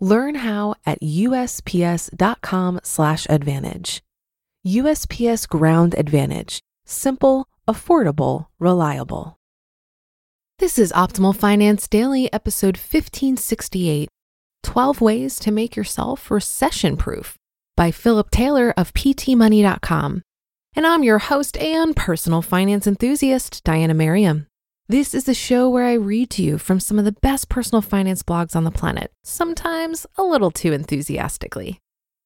Learn how at usps.com/advantage. USPS Ground Advantage: simple, affordable, reliable. This is Optimal Finance Daily, episode 1568 12 Ways to Make Yourself Recession Proof by Philip Taylor of PTMoney.com. And I'm your host and personal finance enthusiast, Diania Merriam. This is the show where I read to you from some of the best personal finance blogs on the planet, sometimes a little too enthusiastically.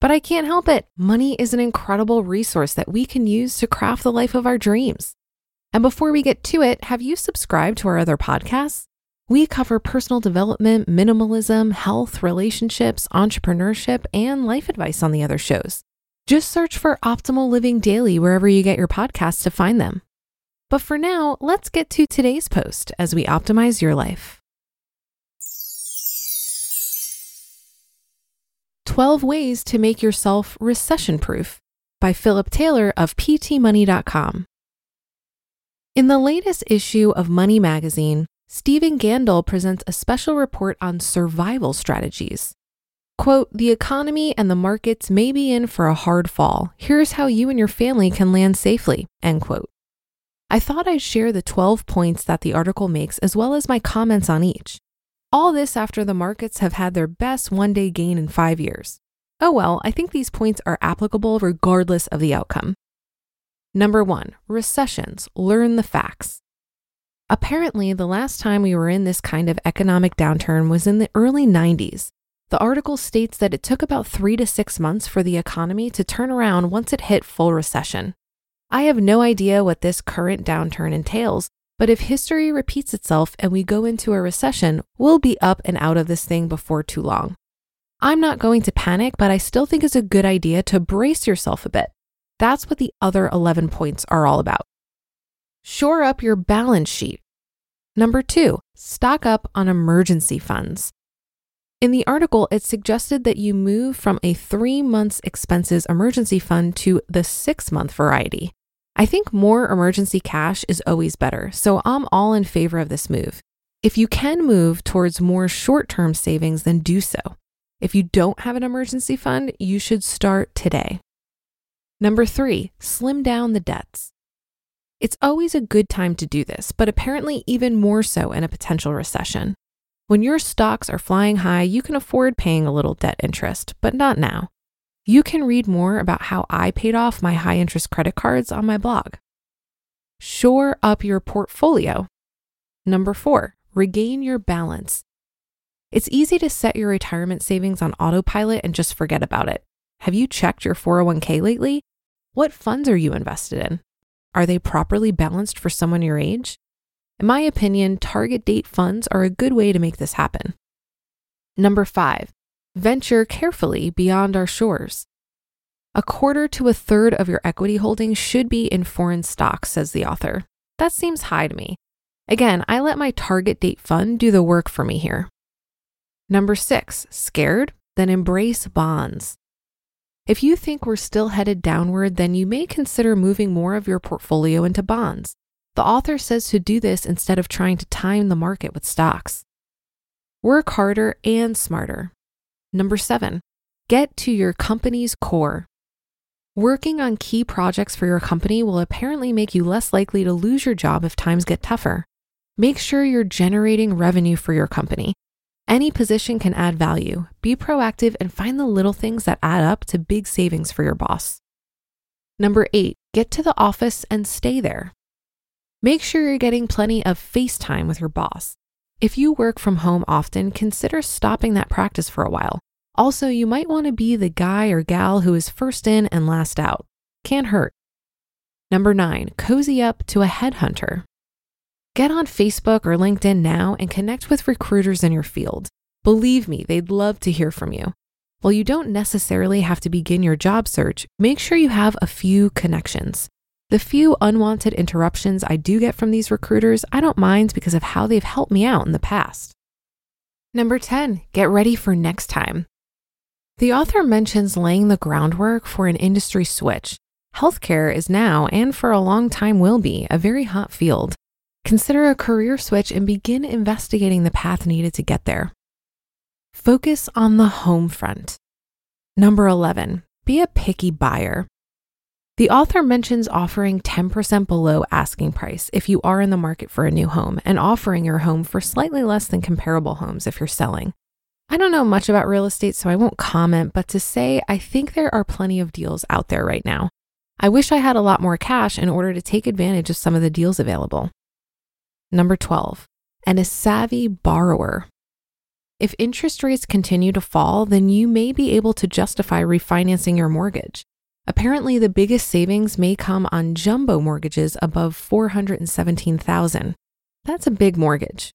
But I can't help it. Money is an incredible resource that we can use to craft the life of our dreams. And before we get to it, have you subscribed to our other podcasts? We cover personal development, minimalism, health, relationships, entrepreneurship, and life advice on the other shows. Just search for Optimal Living Daily wherever you get your podcasts to find them. But for now, let's get to today's post as we optimize your life. 12 Ways to Make Yourself Recession Proof by Philip Taylor of PTMoney.com. In the latest issue of Money Magazine, Stephen Gandel presents a special report on survival strategies. Quote, the economy and the markets may be in for a hard fall. Here's how you and your family can land safely, end quote. I thought I'd share the 12 points that the article makes as well as my comments on each. All this after the markets have had their best one day gain in five years. Oh well, I think these points are applicable regardless of the outcome. Number one, recessions. Learn the facts. Apparently, the last time we were in this kind of economic downturn was in the early 90s. The article states that it took about three to six months for the economy to turn around once it hit full recession. I have no idea what this current downturn entails, but if history repeats itself and we go into a recession, we'll be up and out of this thing before too long. I'm not going to panic, but I still think it's a good idea to brace yourself a bit. That's what the other 11 points are all about. Shore up your balance sheet. Number two, stock up on emergency funds. In the article, it suggested that you move from a three months expenses emergency fund to the six month variety. I think more emergency cash is always better, so I'm all in favor of this move. If you can move towards more short term savings, then do so. If you don't have an emergency fund, you should start today. Number three, slim down the debts. It's always a good time to do this, but apparently even more so in a potential recession. When your stocks are flying high, you can afford paying a little debt interest, but not now. You can read more about how I paid off my high interest credit cards on my blog. Shore up your portfolio. Number four, regain your balance. It's easy to set your retirement savings on autopilot and just forget about it. Have you checked your 401k lately? What funds are you invested in? Are they properly balanced for someone your age? In my opinion, target date funds are a good way to make this happen. Number five, venture carefully beyond our shores. A quarter to a third of your equity holdings should be in foreign stocks, says the author. That seems high to me. Again, I let my target date fund do the work for me here. Number six, scared? Then embrace bonds. If you think we're still headed downward, then you may consider moving more of your portfolio into bonds. The author says to do this instead of trying to time the market with stocks. Work harder and smarter. Number seven, get to your company's core. Working on key projects for your company will apparently make you less likely to lose your job if times get tougher. Make sure you're generating revenue for your company. Any position can add value. Be proactive and find the little things that add up to big savings for your boss. Number eight, get to the office and stay there. Make sure you're getting plenty of face time with your boss. If you work from home often, consider stopping that practice for a while. Also, you might want to be the guy or gal who is first in and last out. Can't hurt. Number nine, cozy up to a headhunter. Get on Facebook or LinkedIn now and connect with recruiters in your field. Believe me, they'd love to hear from you. While you don't necessarily have to begin your job search, make sure you have a few connections. The few unwanted interruptions I do get from these recruiters, I don't mind because of how they've helped me out in the past. Number 10, get ready for next time. The author mentions laying the groundwork for an industry switch. Healthcare is now, and for a long time will be, a very hot field. Consider a career switch and begin investigating the path needed to get there. Focus on the home front. Number 11, be a picky buyer. The author mentions offering 10% below asking price if you are in the market for a new home and offering your home for slightly less than comparable homes if you're selling. I don't know much about real estate, so I won't comment, but to say I think there are plenty of deals out there right now. I wish I had a lot more cash in order to take advantage of some of the deals available. Number 12, and a savvy borrower. If interest rates continue to fall, then you may be able to justify refinancing your mortgage. Apparently, the biggest savings may come on jumbo mortgages above 417,000. That's a big mortgage.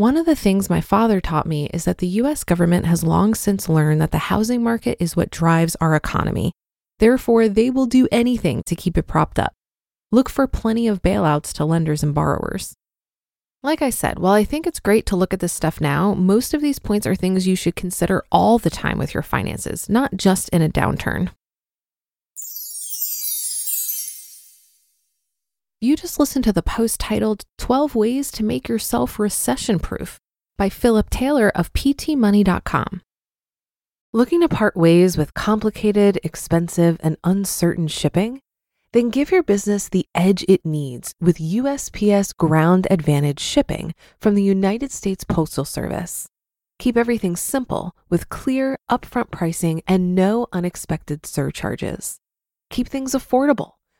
One of the things my father taught me is that the US government has long since learned that the housing market is what drives our economy. Therefore, they will do anything to keep it propped up. Look for plenty of bailouts to lenders and borrowers. Like I said, while I think it's great to look at this stuff now, most of these points are things you should consider all the time with your finances, not just in a downturn. You just listened to the post titled 12 Ways to Make Yourself Recession Proof by Philip Taylor of PTMoney.com. Looking to part ways with complicated, expensive, and uncertain shipping? Then give your business the edge it needs with USPS Ground Advantage shipping from the United States Postal Service. Keep everything simple with clear, upfront pricing and no unexpected surcharges. Keep things affordable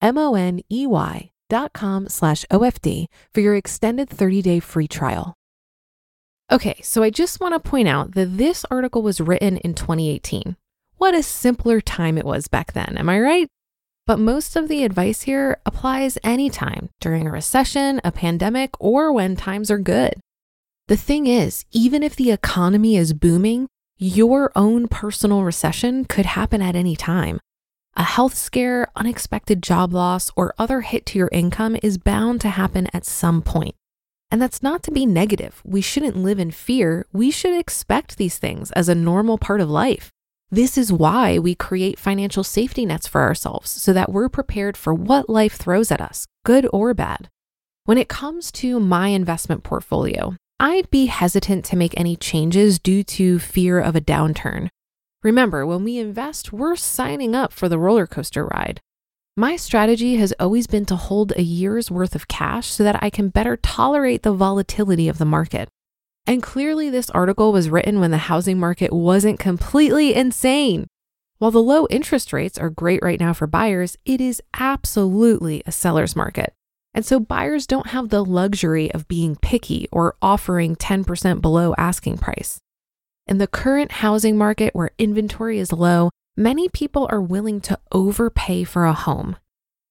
M-O-N-E-Y dot com slash OFD for your extended 30-day free trial. Okay, so I just want to point out that this article was written in 2018. What a simpler time it was back then, am I right? But most of the advice here applies anytime during a recession, a pandemic, or when times are good. The thing is, even if the economy is booming, your own personal recession could happen at any time. A health scare, unexpected job loss, or other hit to your income is bound to happen at some point. And that's not to be negative. We shouldn't live in fear. We should expect these things as a normal part of life. This is why we create financial safety nets for ourselves so that we're prepared for what life throws at us, good or bad. When it comes to my investment portfolio, I'd be hesitant to make any changes due to fear of a downturn. Remember, when we invest, we're signing up for the roller coaster ride. My strategy has always been to hold a year's worth of cash so that I can better tolerate the volatility of the market. And clearly, this article was written when the housing market wasn't completely insane. While the low interest rates are great right now for buyers, it is absolutely a seller's market. And so buyers don't have the luxury of being picky or offering 10% below asking price. In the current housing market where inventory is low, many people are willing to overpay for a home.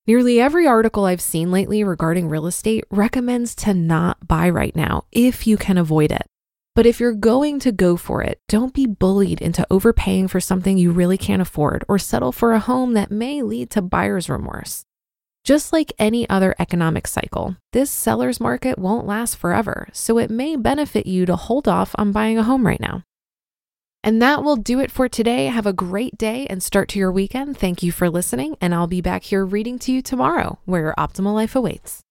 Nearly every article I've seen lately regarding real estate recommends to not buy right now if you can avoid it. But if you're going to go for it, don't be bullied into overpaying for something you really can't afford or settle for a home that may lead to buyer's remorse. Just like any other economic cycle, this seller's market won't last forever, so it may benefit you to hold off on buying a home right now. And that will do it for today. Have a great day and start to your weekend. Thank you for listening, and I'll be back here reading to you tomorrow where your optimal life awaits.